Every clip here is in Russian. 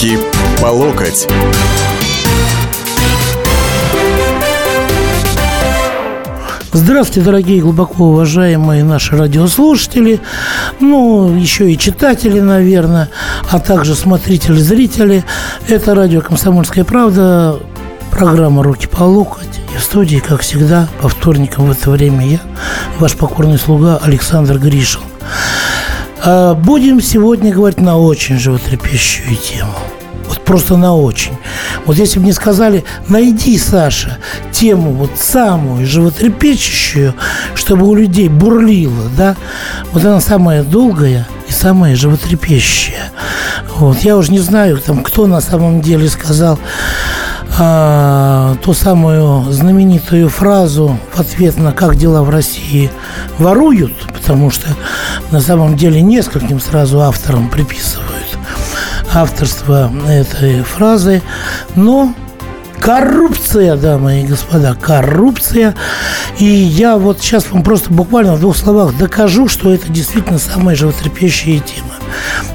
Руки по локоть. Здравствуйте, дорогие глубоко уважаемые наши радиослушатели, ну, еще и читатели, наверное, а также смотрители, зрители. Это радио «Комсомольская правда», программа «Руки по локоть». И в студии, как всегда, по вторникам в это время я, ваш покорный слуга Александр Гришин. А, будем сегодня говорить на очень животрепещущую тему – вот просто на очень. Вот если бы мне сказали, найди, Саша, тему вот самую животрепещущую, чтобы у людей бурлило, да, вот она самая долгая и самая животрепещущая. Вот. Я уже не знаю, там, кто на самом деле сказал а, ту самую знаменитую фразу в ответ на «Как дела в России воруют?», потому что на самом деле нескольким сразу авторам приписывают авторство этой фразы, но Коррупция, дамы и господа, коррупция. И я вот сейчас вам просто буквально в двух словах докажу, что это действительно самая животрепещущая тема.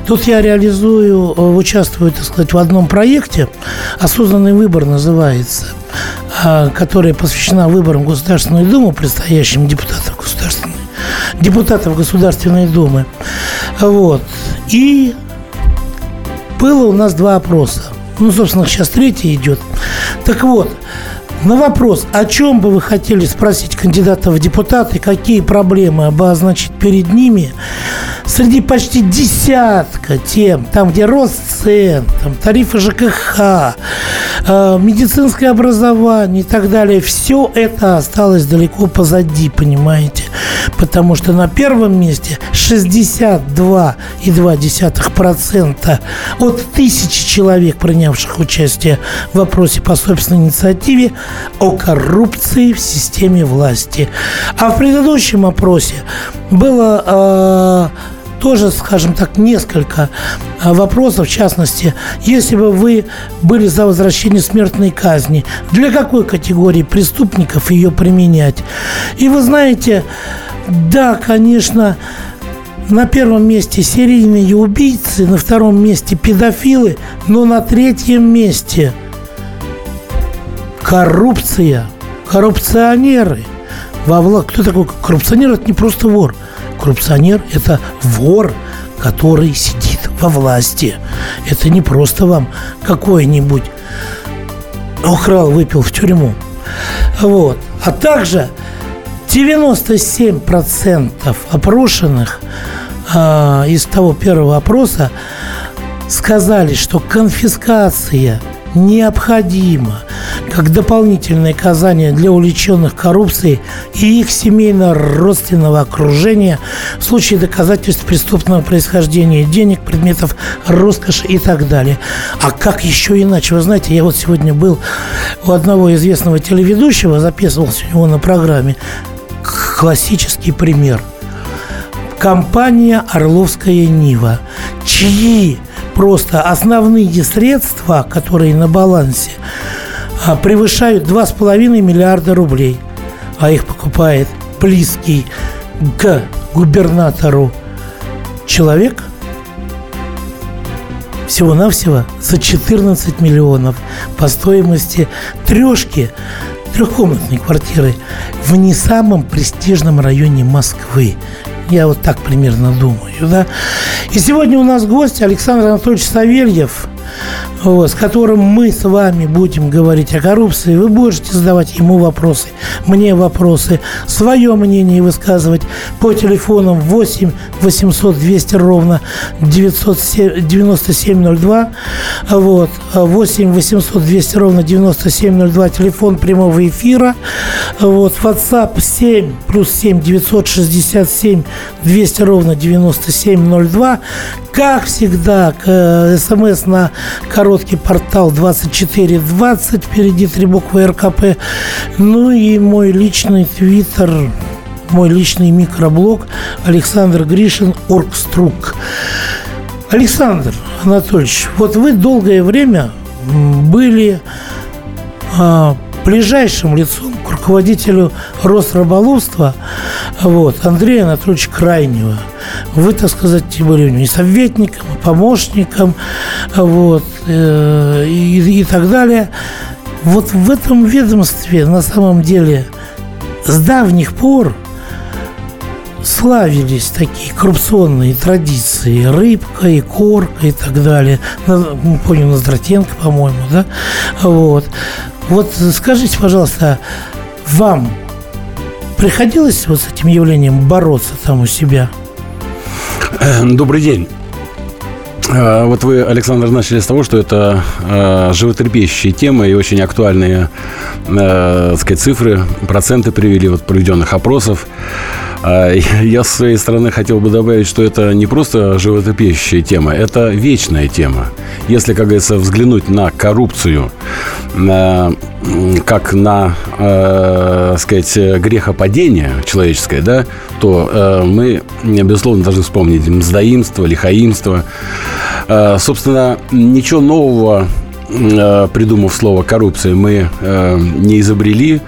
Тут я реализую, э, участвую, так сказать, в одном проекте. «Осознанный выбор» называется, а, которая посвящена выборам Государственной Думы, предстоящим депутатов Государственной, депутатов Государственной Думы. Вот. И было у нас два опроса. Ну, собственно, сейчас третий идет. Так вот, на вопрос, о чем бы вы хотели спросить кандидата в депутаты, какие проблемы обозначить перед ними, среди почти десятка тем, там, где рост цен, там, тарифы ЖКХ, э, медицинское образование и так далее, все это осталось далеко позади, понимаете? Потому что на первом месте 62,2% от тысячи человек, принявших участие в вопросе по собственной инициативе, о коррупции в системе власти. А в предыдущем опросе было э, тоже, скажем так, несколько э, вопросов, в частности, если бы вы были за возвращение смертной казни, для какой категории преступников ее применять? И вы знаете, да, конечно, на первом месте серийные убийцы, на втором месте педофилы, но на третьем месте – коррупция, коррупционеры. Во вла... Кто такой коррупционер? Это не просто вор. Коррупционер – это вор, который сидит во власти. Это не просто вам какой-нибудь украл, выпил в тюрьму. Вот. А также 97% опрошенных э, из того первого опроса сказали, что конфискация необходимо как дополнительное наказание для увлеченных коррупцией и их семейно-родственного окружения в случае доказательств преступного происхождения денег, предметов роскоши и так далее. А как еще иначе? Вы знаете, я вот сегодня был у одного известного телеведущего, записывался у него на программе, классический пример. Компания «Орловская Нива», чьи просто основные средства, которые на балансе, а, превышают 2,5 миллиарда рублей, а их покупает близкий к губернатору человек всего-навсего за 14 миллионов по стоимости трешки трехкомнатной квартиры в не самом престижном районе Москвы. Я вот так примерно думаю, да. И сегодня у нас гость Александр Анатольевич Савельев – вот, с которым мы с вами будем говорить о коррупции. Вы будете задавать ему вопросы, мне вопросы, свое мнение высказывать по телефонам 8 800 200 ровно 9702. Вот, 8 800 200 ровно 9702, телефон прямого эфира. Вот, WhatsApp 7 плюс 7 967 200 ровно 9702. Как всегда, э, смс на короткий портал 2420, впереди три буквы РКП. Ну и мой личный твиттер, мой личный микроблог Александр Гришин, Оргструк. Александр Анатольевич, вот вы долгое время были а, ближайшим лицом к руководителю Росрыболовства вот, Андрея Анатольевича Крайнего. Вы, так сказать, были у него и советником, и помощником, вот, э, и, и так далее. Вот в этом ведомстве на самом деле с давних пор славились такие коррупционные традиции. Рыбка и корка и так далее. Ну, помню, Наздратенко, по-моему, да? Вот. Вот скажите, пожалуйста, вам приходилось вот с этим явлением бороться там у себя? Добрый день. А, вот вы, Александр, начали с того, что это э, животрепещущие темы и очень актуальные э, сказать, цифры, проценты привели вот проведенных опросов. А, я с своей стороны хотел бы добавить, что это не просто животрепещущая тема, это вечная тема. Если, как говорится, взглянуть на коррупцию как на, э, сказать, грехопадение человеческое, да, то э, мы, безусловно, должны вспомнить мздоимство, лихаимство. Э, собственно, ничего нового э, придумав слово коррупция, мы э, не изобрели.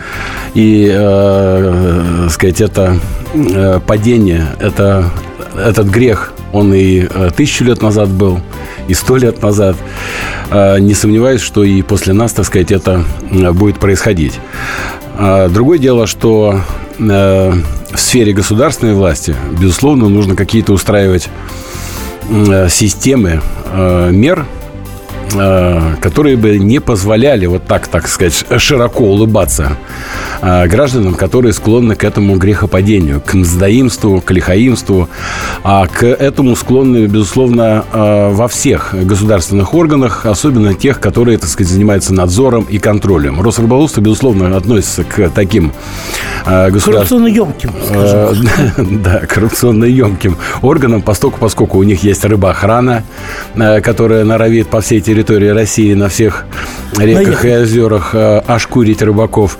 И, э, сказать, это э, падение, это, этот грех, он и э, тысячу лет назад был, и сто лет назад. Э, не сомневаюсь, что и после нас, так сказать, это э, будет происходить. Э, другое дело, что в сфере государственной власти, безусловно, нужно какие-то устраивать системы мер, Э, которые бы не позволяли вот так, так сказать, широко улыбаться э, гражданам, которые склонны к этому грехопадению, к мздоимству, к лихаимству, а к этому склонны, безусловно, э, во всех государственных органах, особенно тех, которые, так сказать, занимаются надзором и контролем. Росрыболовство, безусловно, относится к таким государственным... Коррупционно емким. Да, коррупционно емким органам, поскольку, поскольку у них есть рыбоохрана, которая норовит по всей территории России на всех реках и озерах э, ошкурить рыбаков.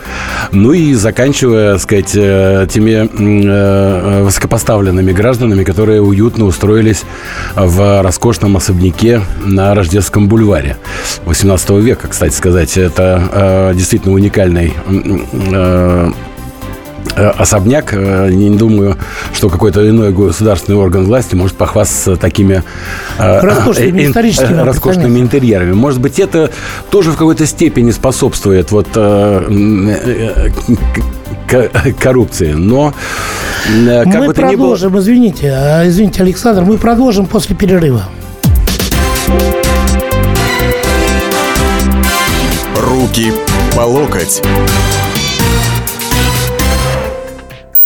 Ну и заканчивая, так сказать, э, теми э, высокопоставленными гражданами, которые уютно устроились в роскошном особняке на Рождественском бульваре 18 века, кстати сказать. Это действительно уникальный Э, особняк. Э, не думаю, что какой-то иной государственный орган власти может похвастаться такими э, роскошными, э, историческими роскошными интерьерами. Может быть, это тоже в какой-то степени способствует вот э, коррупции. Но как мы бы продолжим, было... извините, а, извините, Александр, мы продолжим после перерыва. Руки по локоть.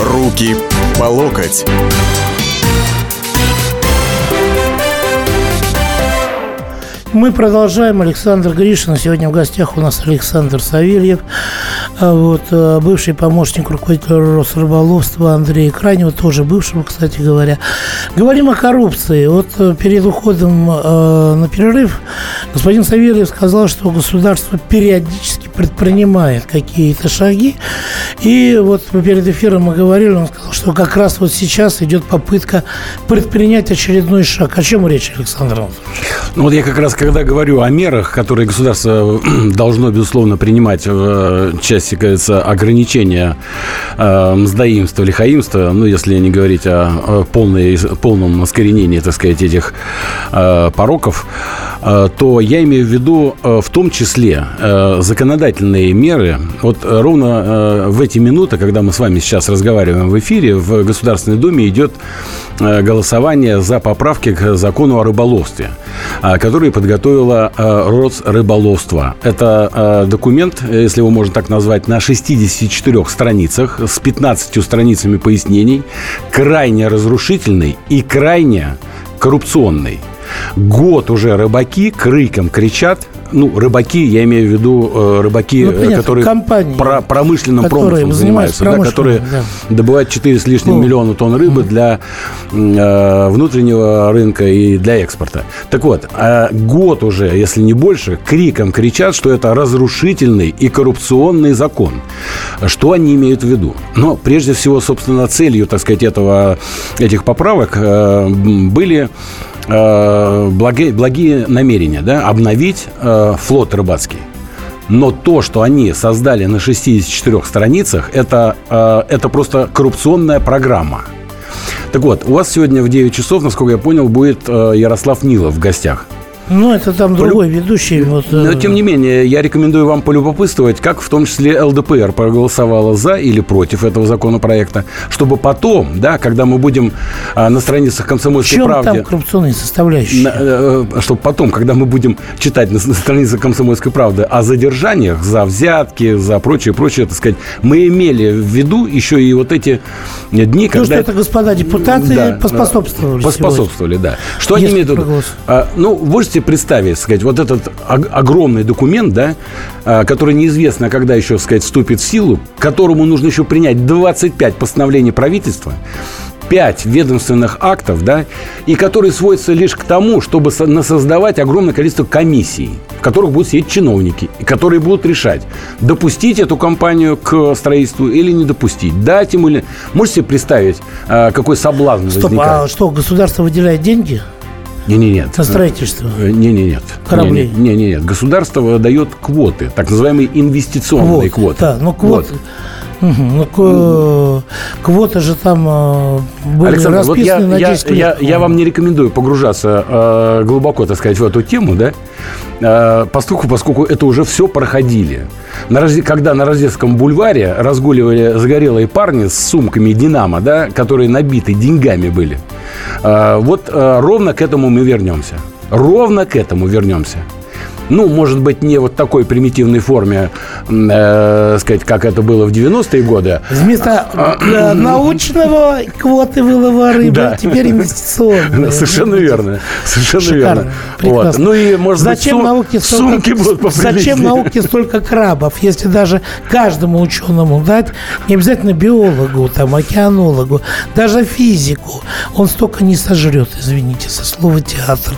Руки по локоть. Мы продолжаем. Александр Гришин. Сегодня в гостях у нас Александр Савельев, а вот, э, бывший помощник руководителя Росрыболовства Андрея Крайнего, тоже бывшего, кстати говоря. Говорим о коррупции. Вот э, перед уходом на перерыв господин Савельев сказал, что государство периодически предпринимает какие-то шаги. И вот перед эфиром мы говорили, он сказал, что как раз вот сейчас идет попытка предпринять очередной шаг. О чем речь, Александр Анатольевич? Ну вот я как раз когда говорю о мерах, которые государство должно, безусловно, принимать в части, кажется, ограничения э, мздоимства, лихаимства, ну, если не говорить о полной, полном искоренении, так сказать, этих э, пороков, э, то я имею в виду э, в том числе э, законодательные меры. Вот ровно э, в эти минуты, когда мы с вами сейчас разговариваем в эфире, в Государственной Думе идет э, голосование за поправки к закону о рыболовстве, э, который подготовила э, Росрыболовство. Это документ, если его можно так назвать, на 64 страницах с 15 страницами пояснений, крайне разрушительный и крайне коррупционный. Год уже рыбаки криком кричат ну, рыбаки, я имею в виду э, рыбаки, ну, понятно, которые компании, про, промышленным промыслом занимаются, да, которые да. добывают 4 с лишним ну, миллиона тонн рыбы для э, внутреннего рынка и для экспорта. Так вот, э, год уже, если не больше, криком кричат, что это разрушительный и коррупционный закон. Что они имеют в виду? Но прежде всего, собственно, целью, так сказать, этого, этих поправок э, были э, благие, благие намерения, да, обновить э, флот рыбацкий. Но то, что они создали на 64 страницах, это, э, это просто коррупционная программа. Так вот, у вас сегодня в 9 часов, насколько я понял, будет э, Ярослав Нилов в гостях. Ну, это там другой Полю... ведущий. Вот, Но, э, тем не менее, я рекомендую вам полюбопытствовать, как в том числе ЛДПР проголосовала за или против этого законопроекта, чтобы потом, да, когда мы будем а, на страницах комсомольской чем правды... там коррупционные составляющие? На, э, чтобы потом, когда мы будем читать на, на страницах комсомольской правды о задержаниях за взятки, за прочее, прочее, так сказать, мы имели в виду еще и вот эти дни, когда... Ну, что это, господа депутаты, да, поспособствовали Поспособствовали, сегодня. да. Что Если они имеют? А, ну, можете можете представить, сказать, вот этот огромный документ, да, а, который неизвестно, когда еще, сказать, вступит в силу, которому нужно еще принять 25 постановлений правительства, 5 ведомственных актов, да, и который сводится лишь к тому, чтобы создавать огромное количество комиссий, в которых будут сидеть чиновники, которые будут решать, допустить эту компанию к строительству или не допустить, дать ему или... Можете себе представить, а, какой соблазн Стоп, возникает? а что, государство выделяет деньги? Не, не, нет. На строительство? Э, не, не, нет. Кораблей? Не, не, нет. Государство дает квоты, так называемые инвестиционные квоты. Да, но квоты. Вот. Угу. Квоты же там э, были Александр, расписаны вот я, на 10 я, лет. Я, я вам не рекомендую погружаться э, глубоко, так сказать, в эту тему, да, э, поскольку, поскольку это уже все проходили. На, когда на Рождественском бульваре разгуливали загорелые парни с сумками «Динамо», да, которые набиты деньгами были, э, вот э, ровно к этому мы вернемся. Ровно к этому вернемся ну, может быть, не вот такой примитивной форме, э, сказать, как это было в 90-е годы. Вместо э, научного квоты вылова рыбы, да. теперь инвестиционные. Совершенно верно. Совершенно Шикарно. верно. Вот. Ну и, может зачем быть, сум, науке столько, сумки будут Зачем науке столько крабов, если даже каждому ученому дать, не обязательно биологу, там, океанологу, даже физику, он столько не сожрет, извините, со слова театр.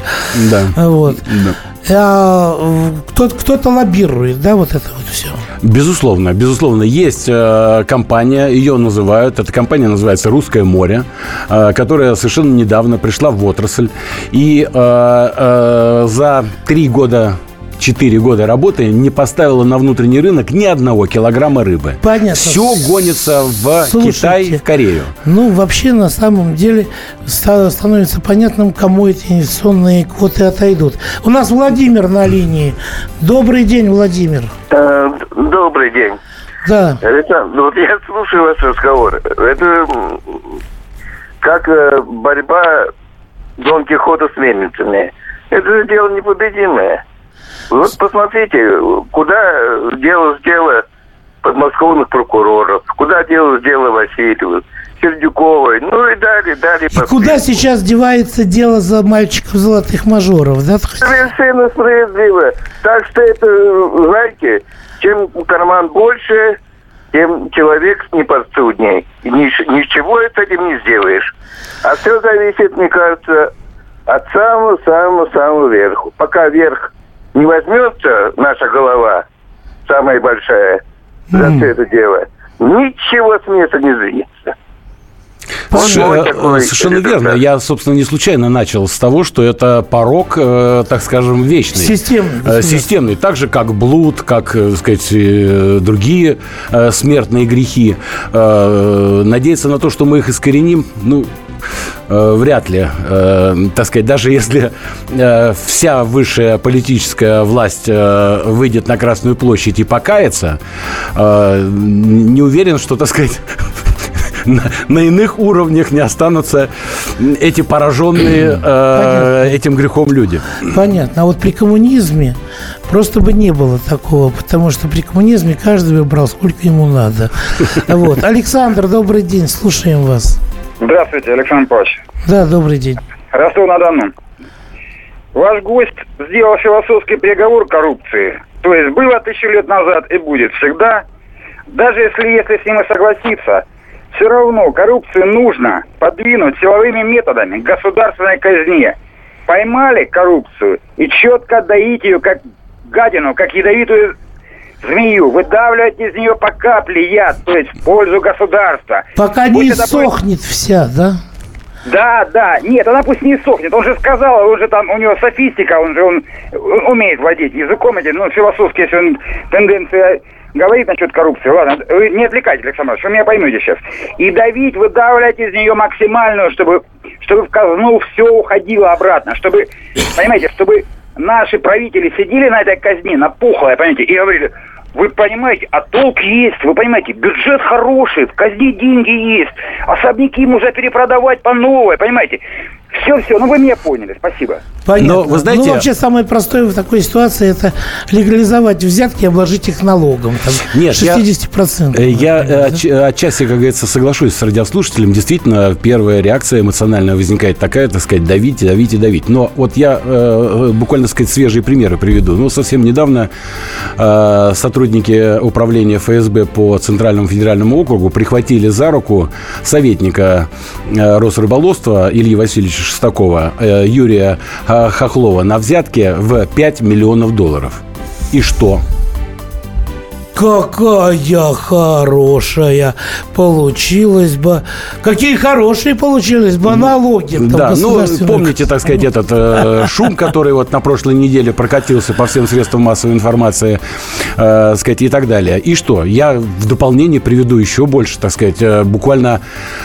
Да. Вот. Да. А, кто-то, кто-то лоббирует, да, вот это вот все. Безусловно, безусловно. Есть э, компания, ее называют, эта компания называется «Русское море», э, которая совершенно недавно пришла в отрасль. И э, э, за три года 4 года работы не поставила на внутренний рынок ни одного килограмма рыбы. Понятно. Все гонится в Слушайте, Китай, в Корею. Ну, вообще, на самом деле, становится понятным, кому эти инвестиционные квоты отойдут. У нас Владимир на линии. Добрый день, Владимир. Э, добрый день. Да. Это, ну, вот я слушаю ваш разговор. Это как э, борьба Дон Кихота с мельницами. Это дело непобедимое. Вот посмотрите, куда дело дело подмосковных прокуроров, куда дело дело Васильева, Сердюковой, ну и далее, далее. И куда сейчас девается дело за мальчиков золотых мажоров, да? Совершенно справедливо. Так что это, знаете, чем карман больше, тем человек не подсудней. Ничего с этим не сделаешь. А все зависит, мне кажется, от самого-самого-самого верху. Пока верх не возьмется наша голова, самая большая, за mm. все это дело, ничего с места не сдвинется. Совершенно, совершенно верно. Я, собственно, не случайно начал с того, что это порог, э, так скажем, вечный. Системный. Э, системный. Так же, как блуд, как, э, так сказать, другие смертные грехи. Надеяться на то, что мы их искореним, ну, вряд ли. Так сказать, даже если вся высшая политическая власть выйдет на Красную площадь и покается, не уверен, что, так сказать, на, на иных уровнях не останутся эти пораженные э, этим грехом люди. Понятно. А вот при коммунизме просто бы не было такого, потому что при коммунизме каждый выбрал, сколько ему надо. Вот. Александр, добрый день, слушаем вас. Здравствуйте, Александр Павлович. Да, добрый день. Ростов-на-Дону. Ваш гость сделал философский приговор коррупции. То есть было тысячу лет назад и будет всегда. Даже если, если с ним и согласиться, все равно коррупцию нужно подвинуть силовыми методами к государственной казне. Поймали коррупцию и четко доить ее как гадину, как ядовитую змею, выдавливать из нее по капле яд, то есть в пользу государства. Пока Пусть не это будет- сохнет вся, да? Да, да, нет, она пусть не сохнет. Он же сказал, он же там, у него софистика, он же он, он умеет владеть языком этим, ну, философски, если он тенденции говорит насчет коррупции. Ладно, вы не отвлекайтесь, Александр вы меня поймете сейчас. И давить, выдавливать из нее максимальную, чтобы, чтобы в казну все уходило обратно, чтобы, понимаете, чтобы наши правители сидели на этой казне, на пухлой, понимаете, и говорили, вы понимаете, а толк есть, вы понимаете, бюджет хороший, в казне деньги есть, особняки можно перепродавать по новой, понимаете. Все-все, ну вы меня поняли, спасибо. Понятно. Но вы знаете- Ну, вообще, самое простое в такой ситуации это легализовать взятки и обложить их налогом. Там, Нет, я- 60%. Э, Я например, э, да? отч- отчасти, как говорится, соглашусь с радиослушателем. Действительно, первая реакция эмоциональная возникает такая, так сказать, давить, давить и давить. Но вот я э, буквально, так сказать, свежие примеры приведу. Ну, совсем недавно э, сотрудники управления ФСБ по Центральному федеральному округу прихватили за руку советника э, Росрыболовства Ильи Васильевича Шестакова, э, Юрия э, Хохлова на взятке в 5 миллионов долларов. И что? Какая хорошая получилась бы. Какие хорошие получились бы налоги. там, Да, ну, помните, так сказать, этот э, шум, который вот на прошлой неделе прокатился по всем средствам массовой информации, э, сказать, и так далее. И что? Я в дополнение приведу еще больше, так сказать, э, буквально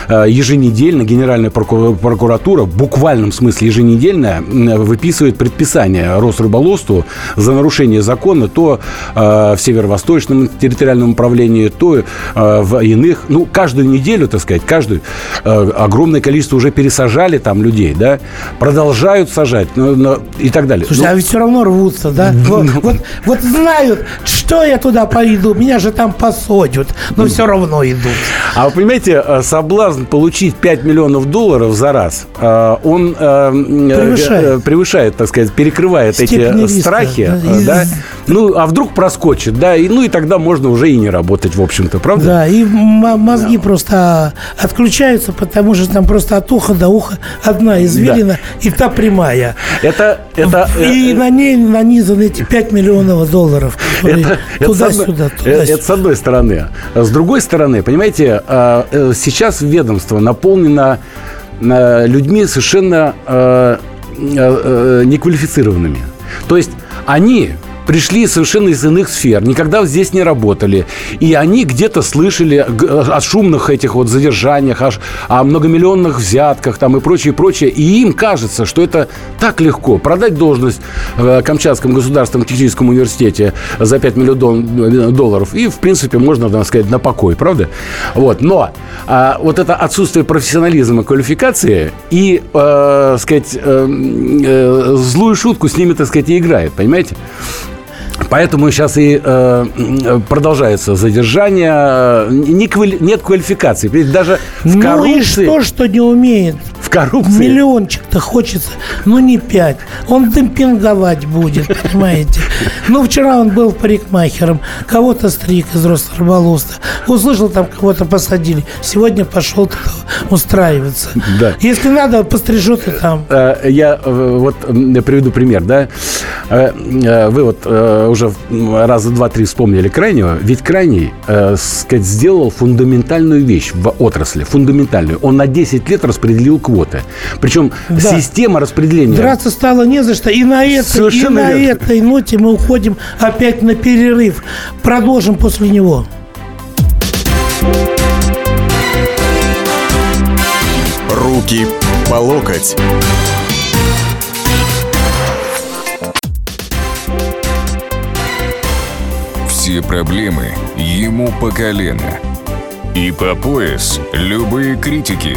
э, еженедельно Генеральная проку- прокуратура, в буквальном смысле еженедельно, м, выписывает предписание Росрыболовству за нарушение закона то э, в Северо-Восточном территориальном управлении, то э, в иных. Ну, каждую неделю, так сказать, каждую э, огромное количество уже пересажали там людей, да, продолжают сажать ну, ну, и так далее. Слушайте, Ну, а ведь все равно рвутся, да? Вот, вот, вот знают, что я туда пойду, меня же там посадят, но все равно идут. А вы понимаете, э, соблазн получить 5 миллионов долларов за раз, он Превышает. превышает, так сказать, перекрывает Степень эти риска, страхи, да. Ну, а вдруг проскочит, да, и, ну и тогда можно уже и не работать, в общем-то, правда? Да, и мозги просто отключаются, потому что там просто от уха до уха одна извилина, и та прямая. Это, это, и э, на ней нанизаны эти 5 миллионов долларов, Это, это туда-сюда, э, туда-сюда. это с одной стороны. А С другой стороны, понимаете, э, э, сейчас ведомство наполнено э, людьми совершенно неквалифицированными. То есть они пришли совершенно из иных сфер, никогда здесь не работали. И они где-то слышали г- о шумных этих вот задержаниях, аж о многомиллионных взятках там и прочее, прочее. И им кажется, что это так легко. Продать должность в Камчатском государственном техническом университете за 5 миллионов долларов. И, в принципе, можно, так сказать, на покой, правда? Вот. Но а, вот это отсутствие профессионализма, квалификации и, э, сказать, э, э, злую шутку с ними, так сказать, и играет, понимаете? Поэтому сейчас и э, продолжается задержание. Не квали- нет квалификации. Даже в ну и коррупции... что, что не умеет? В коррупции... Миллиончик-то хочется, ну не пять. Он демпинговать будет, понимаете. Ну, вчера он был парикмахером, кого-то стриг из Росрыболовства. Услышал, там кого-то посадили. Сегодня пошел устраиваться. Да. Если надо, пострижет и там. Э, Я э, вот приведу пример, да. Э, Вы вот уже раза два-три вспомнили крайнего. Ведь крайний, сказать, сделал фундаментальную вещь в отрасли. Фундаментальную. Он на 10 лет распределил квоты. Причем Да. система распределения... Драться стало не за что. И на этой, и Совершенно на верно. этой ноте мы уходим опять на перерыв. Продолжим после него. Руки по локоть. Все проблемы ему по колено. И по пояс любые критики.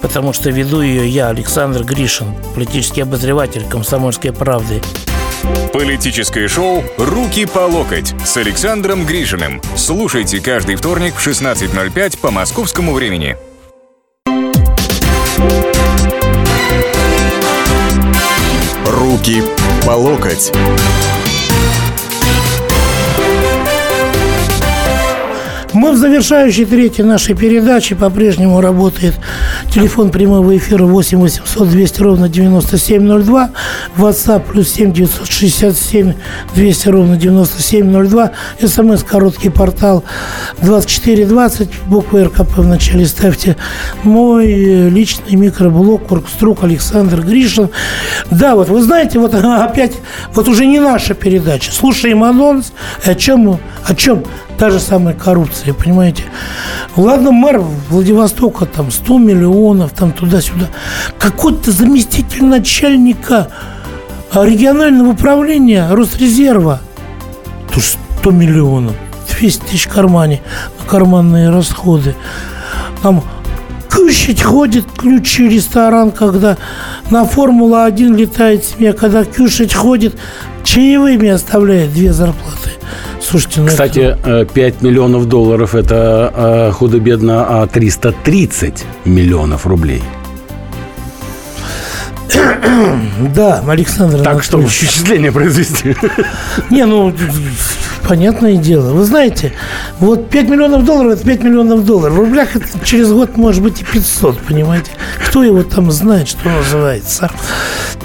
потому что веду ее я, Александр Гришин, политический обозреватель «Комсомольской правды». Политическое шоу «Руки по локоть» с Александром Гришиным. Слушайте каждый вторник в 16.05 по московскому времени. Руки по локоть. Мы в завершающей третьей нашей передачи по-прежнему работает телефон прямого эфира 8 800 200 ровно 9702, WhatsApp плюс 7 967 200 ровно 9702, смс короткий портал 2420, буквы РКП в начале ставьте. Мой э, личный микроблог Оргструк Александр Гришин. Да, вот вы знаете, вот опять, вот уже не наша передача. Слушаем анонс, о чем, о чем та же самая коррупция, понимаете? Ладно, мэр Владивостока там 100 миллионов, там туда-сюда. Какой-то заместитель начальника а, регионального управления Росрезерва. То 100 миллионов. 200 тысяч в кармане на карманные расходы. Там Кющить ходит ключи ресторан, когда на Формула-1 летает семья, когда Кющить ходит, чаевыми оставляет две зарплаты. Слушайте, ну Кстати, это... 5 миллионов долларов – это э, худо-бедно 330 а миллионов рублей. Да, Александр Так, чтобы впечатление произвести. Не, ну, понятное дело. Вы знаете, вот 5 миллионов долларов – это 5 миллионов долларов. В рублях это через год может быть и 500, понимаете? Кто его там знает, что называется.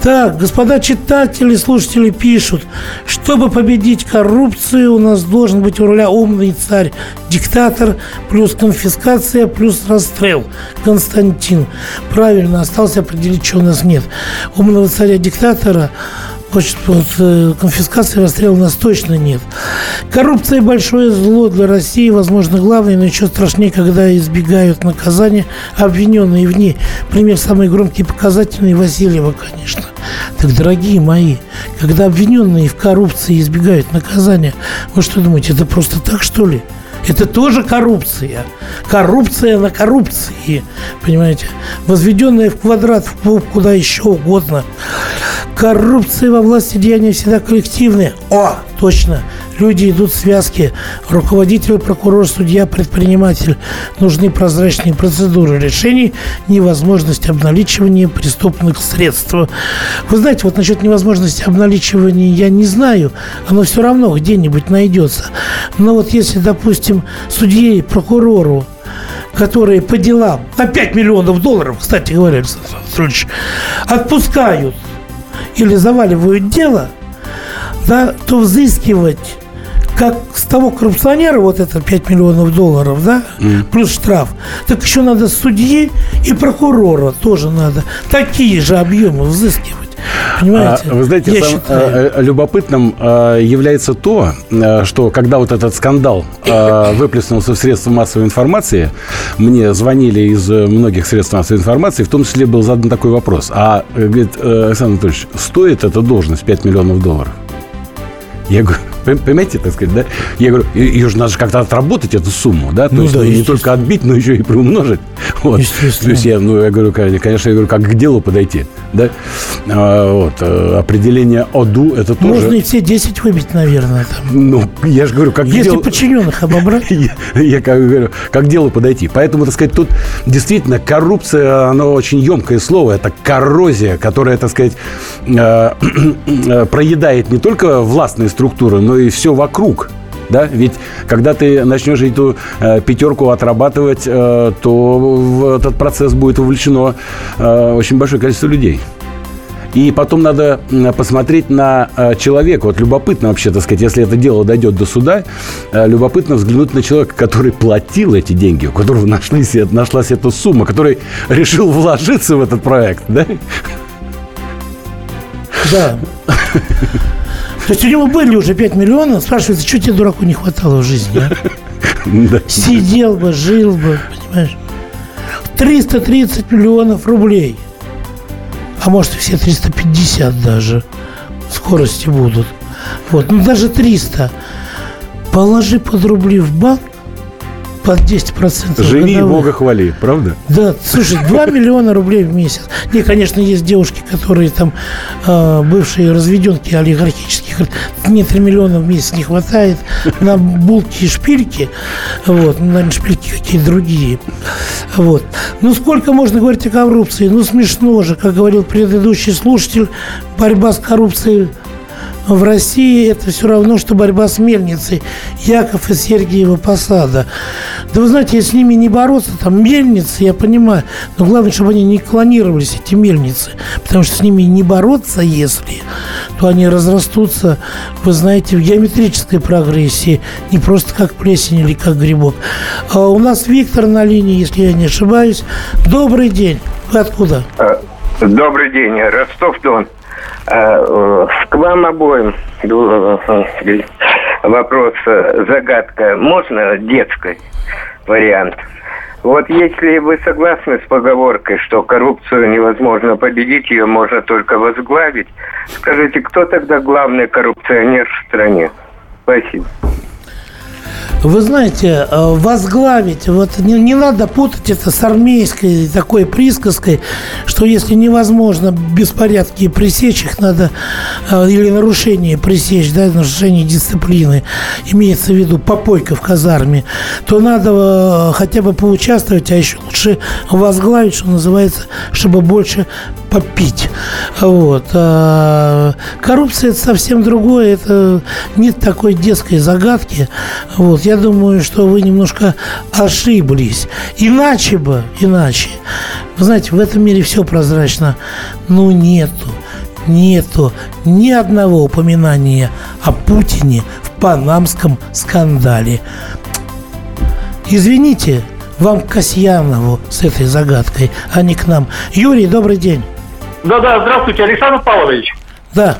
Так, господа читатели, слушатели пишут, чтобы победить коррупцию, у нас должен быть у руля умный царь, диктатор, плюс конфискация, плюс расстрел. Константин. Правильно, осталось определить, что у нас нет. Умного царя-диктатора Значит, вот, э, конфискации расстрела у нас точно нет. Коррупция – большое зло для России, возможно, главное, но еще страшнее, когда избегают наказания обвиненные в ней. Пример самый громкий показательный – Васильева, конечно. Так, дорогие мои, когда обвиненные в коррупции избегают наказания, вы что думаете, это просто так, что ли? Это тоже коррупция. Коррупция на коррупции. Понимаете? Возведенная в квадрат, в клуб, куда еще угодно. Коррупция во власти деяния всегда коллективная. О, точно. Люди идут в связки. Руководитель, прокурор, судья, предприниматель. Нужны прозрачные процедуры решений, невозможность обналичивания преступных средств. Вы знаете, вот насчет невозможности обналичивания я не знаю. Оно все равно где-нибудь найдется. Но вот если, допустим, судье и прокурору которые по делам на 5 миллионов долларов, кстати говоря, Александр Анатольевич, отпускают или заваливают дело, да, то взыскивать как с того коррупционера, вот это 5 миллионов долларов, да, mm. плюс штраф, так еще надо судьи и прокурора тоже надо такие же объемы взыскивать. Понимаете? А, вы знаете, сам, считаю... Э, любопытным э, является то, э, что когда вот этот скандал выплеснулся в средства массовой информации, мне звонили из многих средств массовой информации, в том числе был задан такой вопрос. А, говорит, Александр Анатольевич, стоит эта должность 5 миллионов долларов? Я говорю, Понимаете, так сказать, да? Я говорю, ее же надо же как-то отработать, эту сумму, да? То ну, есть да, не только отбить, но еще и приумножить. Вот. То есть я, ну, я говорю, конечно, я говорю, как к делу подойти, да? А, вот. Э, определение ОДУ, это тоже... Можно и все 10 выбить, наверное. Там. Ну, я же говорю, как Если делу... подчиненных обобрать. я, как говорю, как к делу подойти. Поэтому, так сказать, тут действительно коррупция, оно очень емкое слово. Это коррозия, которая, так сказать, э, э, проедает не только властные структуры, но и все вокруг. Да? Ведь когда ты начнешь эту э, пятерку отрабатывать, э, то в этот процесс будет вовлечено э, очень большое количество людей. И потом надо посмотреть на э, человека. Вот любопытно вообще, так сказать, если это дело дойдет до суда, э, любопытно взглянуть на человека, который платил эти деньги, у которого нашлись, нашлась эта сумма, который решил вложиться в этот проект, да? Да. То есть у него были уже 5 миллионов. Спрашивается, что тебе, дураку, не хватало в жизни, а? Сидел бы, жил бы, понимаешь? 330 миллионов рублей. А может, и все 350 даже. Скорости будут. Вот, ну даже 300. Положи под рубли в банк, под 10%. Живи годовых. и Бога хвали, правда? Да, слушай, 2 миллиона рублей в месяц. Не, конечно, есть девушки, которые там э, бывшие разведенки олигархических, мне 3 миллиона в месяц не хватает на булки и шпильки. Вот, ну, наверное, шпильки какие-то другие. Вот. Ну, сколько можно говорить о коррупции? Ну, смешно же, как говорил предыдущий слушатель, борьба с коррупцией в России это все равно, что борьба с мельницей Яков и Сергиева посада. Да вы знаете, если с ними не бороться, там мельницы, я понимаю, но главное, чтобы они не клонировались, эти мельницы, потому что с ними не бороться, если, то они разрастутся, вы знаете, в геометрической прогрессии, не просто как плесень или как грибок. А у нас Виктор на линии, если я не ошибаюсь. Добрый день. Вы откуда? Э, добрый день, Ростов-Дон. А, э, к вам обоим э, вопрос, э, загадка. Можно детский вариант? Вот если вы согласны с поговоркой, что коррупцию невозможно победить, ее можно только возглавить, скажите, кто тогда главный коррупционер в стране? Спасибо. Вы знаете, э, возглавить, вот не, не надо путать это с армейской такой присказкой, что если невозможно беспорядки пресечь, их надо, э, или нарушение пресечь, да, нарушение дисциплины, имеется в виду попойка в казарме, то надо э, хотя бы поучаствовать, а еще лучше возглавить, что называется, чтобы больше попить. Вот. А коррупция – это совсем другое, это нет такой детской загадки. Вот. Я думаю, что вы немножко ошиблись. Иначе бы, иначе. Вы знаете, в этом мире все прозрачно. Ну, нету, нету ни одного упоминания о Путине в панамском скандале. Извините, вам к Касьянову с этой загадкой, а не к нам. Юрий, добрый день. Да-да, здравствуйте, Александр Павлович. Да.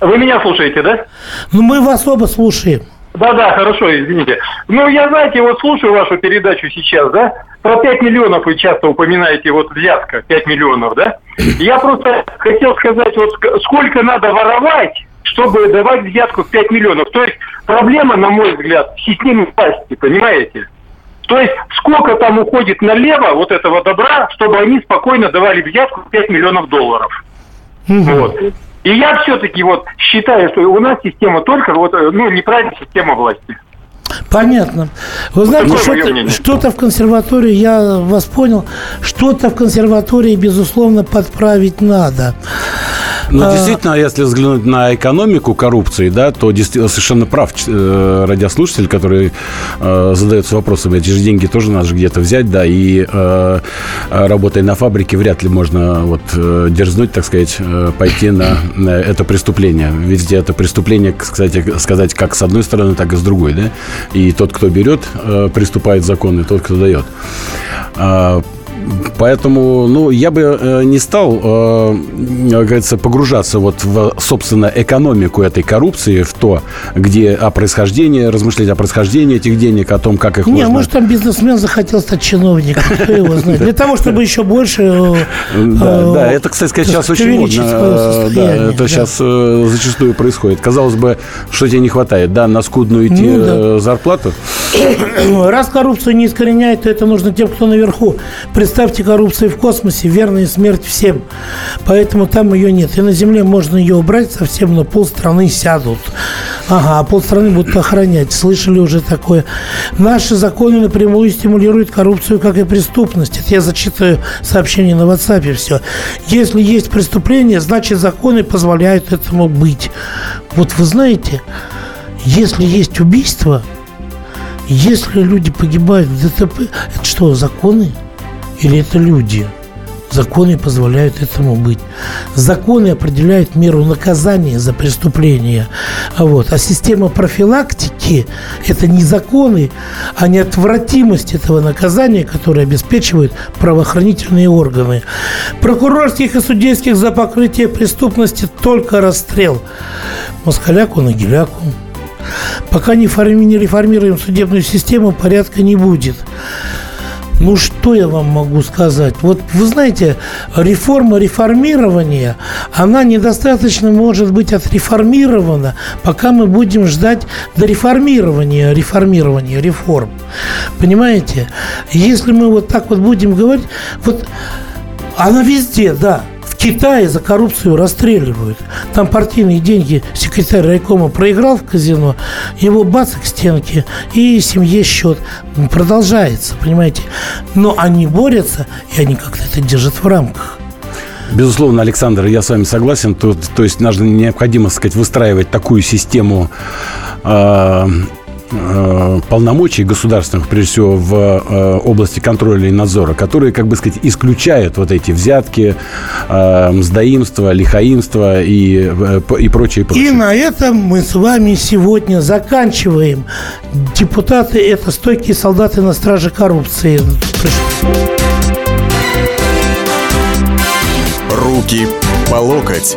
Вы меня слушаете, да? Ну, мы вас оба слушаем. Да-да, хорошо, извините. Ну, я, знаете, вот слушаю вашу передачу сейчас, да? Про 5 миллионов вы часто упоминаете, вот взятка, 5 миллионов, да? Я просто хотел сказать, вот сколько надо воровать, чтобы давать взятку в 5 миллионов. То есть проблема, на мой взгляд, в системе власти, понимаете? То есть сколько там уходит налево вот этого добра, чтобы они спокойно давали взятку 5 миллионов долларов. Угу. Вот. И я все-таки вот считаю, что у нас система только вот, ну, неправильная система власти. Понятно. Вы знаете, что-то, что-то в консерватории, я вас понял, что-то в консерватории, безусловно, подправить надо. Ну, а... действительно, если взглянуть на экономику коррупции, да, то действительно совершенно прав э, радиослушатель, который э, задается вопросом, эти же деньги тоже надо же где-то взять, да, и э, работая на фабрике, вряд ли можно вот э, дерзнуть, так сказать, э, пойти на, на это преступление. Ведь это преступление, кстати, сказать, как с одной стороны, так и с другой, да, и тот, кто берет, э, приступает закон, и тот, кто дает. Поэтому, ну, я бы э, не стал, э, как говорится, погружаться вот в, собственно, экономику этой коррупции, в то, где о происхождении, размышлять о происхождении этих денег, о том, как их не, можно... может, там бизнесмен захотел стать чиновником, кто его знает. Для того, чтобы еще больше... Э, да, да, это, кстати сказать, сейчас очень модно. Да, это сейчас зачастую происходит. Казалось бы, что тебе не хватает, да, на скудную идти ну зарплату? Раз коррупцию не искореняет, то это нужно тем, кто наверху. Представьте коррупцию в космосе, верная смерть всем. Поэтому там ее нет. И на Земле можно ее убрать совсем, но полстраны сядут. Ага, а полстраны будут охранять. Слышали уже такое. Наши законы напрямую стимулируют коррупцию, как и преступность. Это я зачитаю сообщение на WhatsApp, все. Если есть преступление, значит законы позволяют этому быть. Вот вы знаете, если есть убийство, если люди погибают в ДТП, это что, законы? Или это люди? Законы позволяют этому быть. Законы определяют меру наказания за преступление. Вот. А система профилактики – это не законы, а неотвратимость этого наказания, которое обеспечивают правоохранительные органы. Прокурорских и судейских за покрытие преступности только расстрел. Москаляку на геляку. Пока не реформируем судебную систему, порядка не будет. Ну, что я вам могу сказать? Вот вы знаете, реформа реформирования, она недостаточно может быть отреформирована, пока мы будем ждать до реформирования, реформирования, реформ. Понимаете? Если мы вот так вот будем говорить, вот она везде, да, Китае за коррупцию расстреливают. Там партийные деньги секретарь райкома проиграл в казино, его бац к стенке, и семье счет. Продолжается, понимаете. Но они борются, и они как-то это держат в рамках. Безусловно, Александр, я с вами согласен. То, то есть, нужно необходимо, сказать, выстраивать такую систему э, полномочий государственных, прежде всего, в э, области контроля и надзора, которые, как бы сказать, исключают вот эти взятки, э, мздоимство, лихаимство и, и прочее, прочее. И на этом мы с вами сегодня заканчиваем. Депутаты – это стойкие солдаты на страже коррупции. Руки по локоть.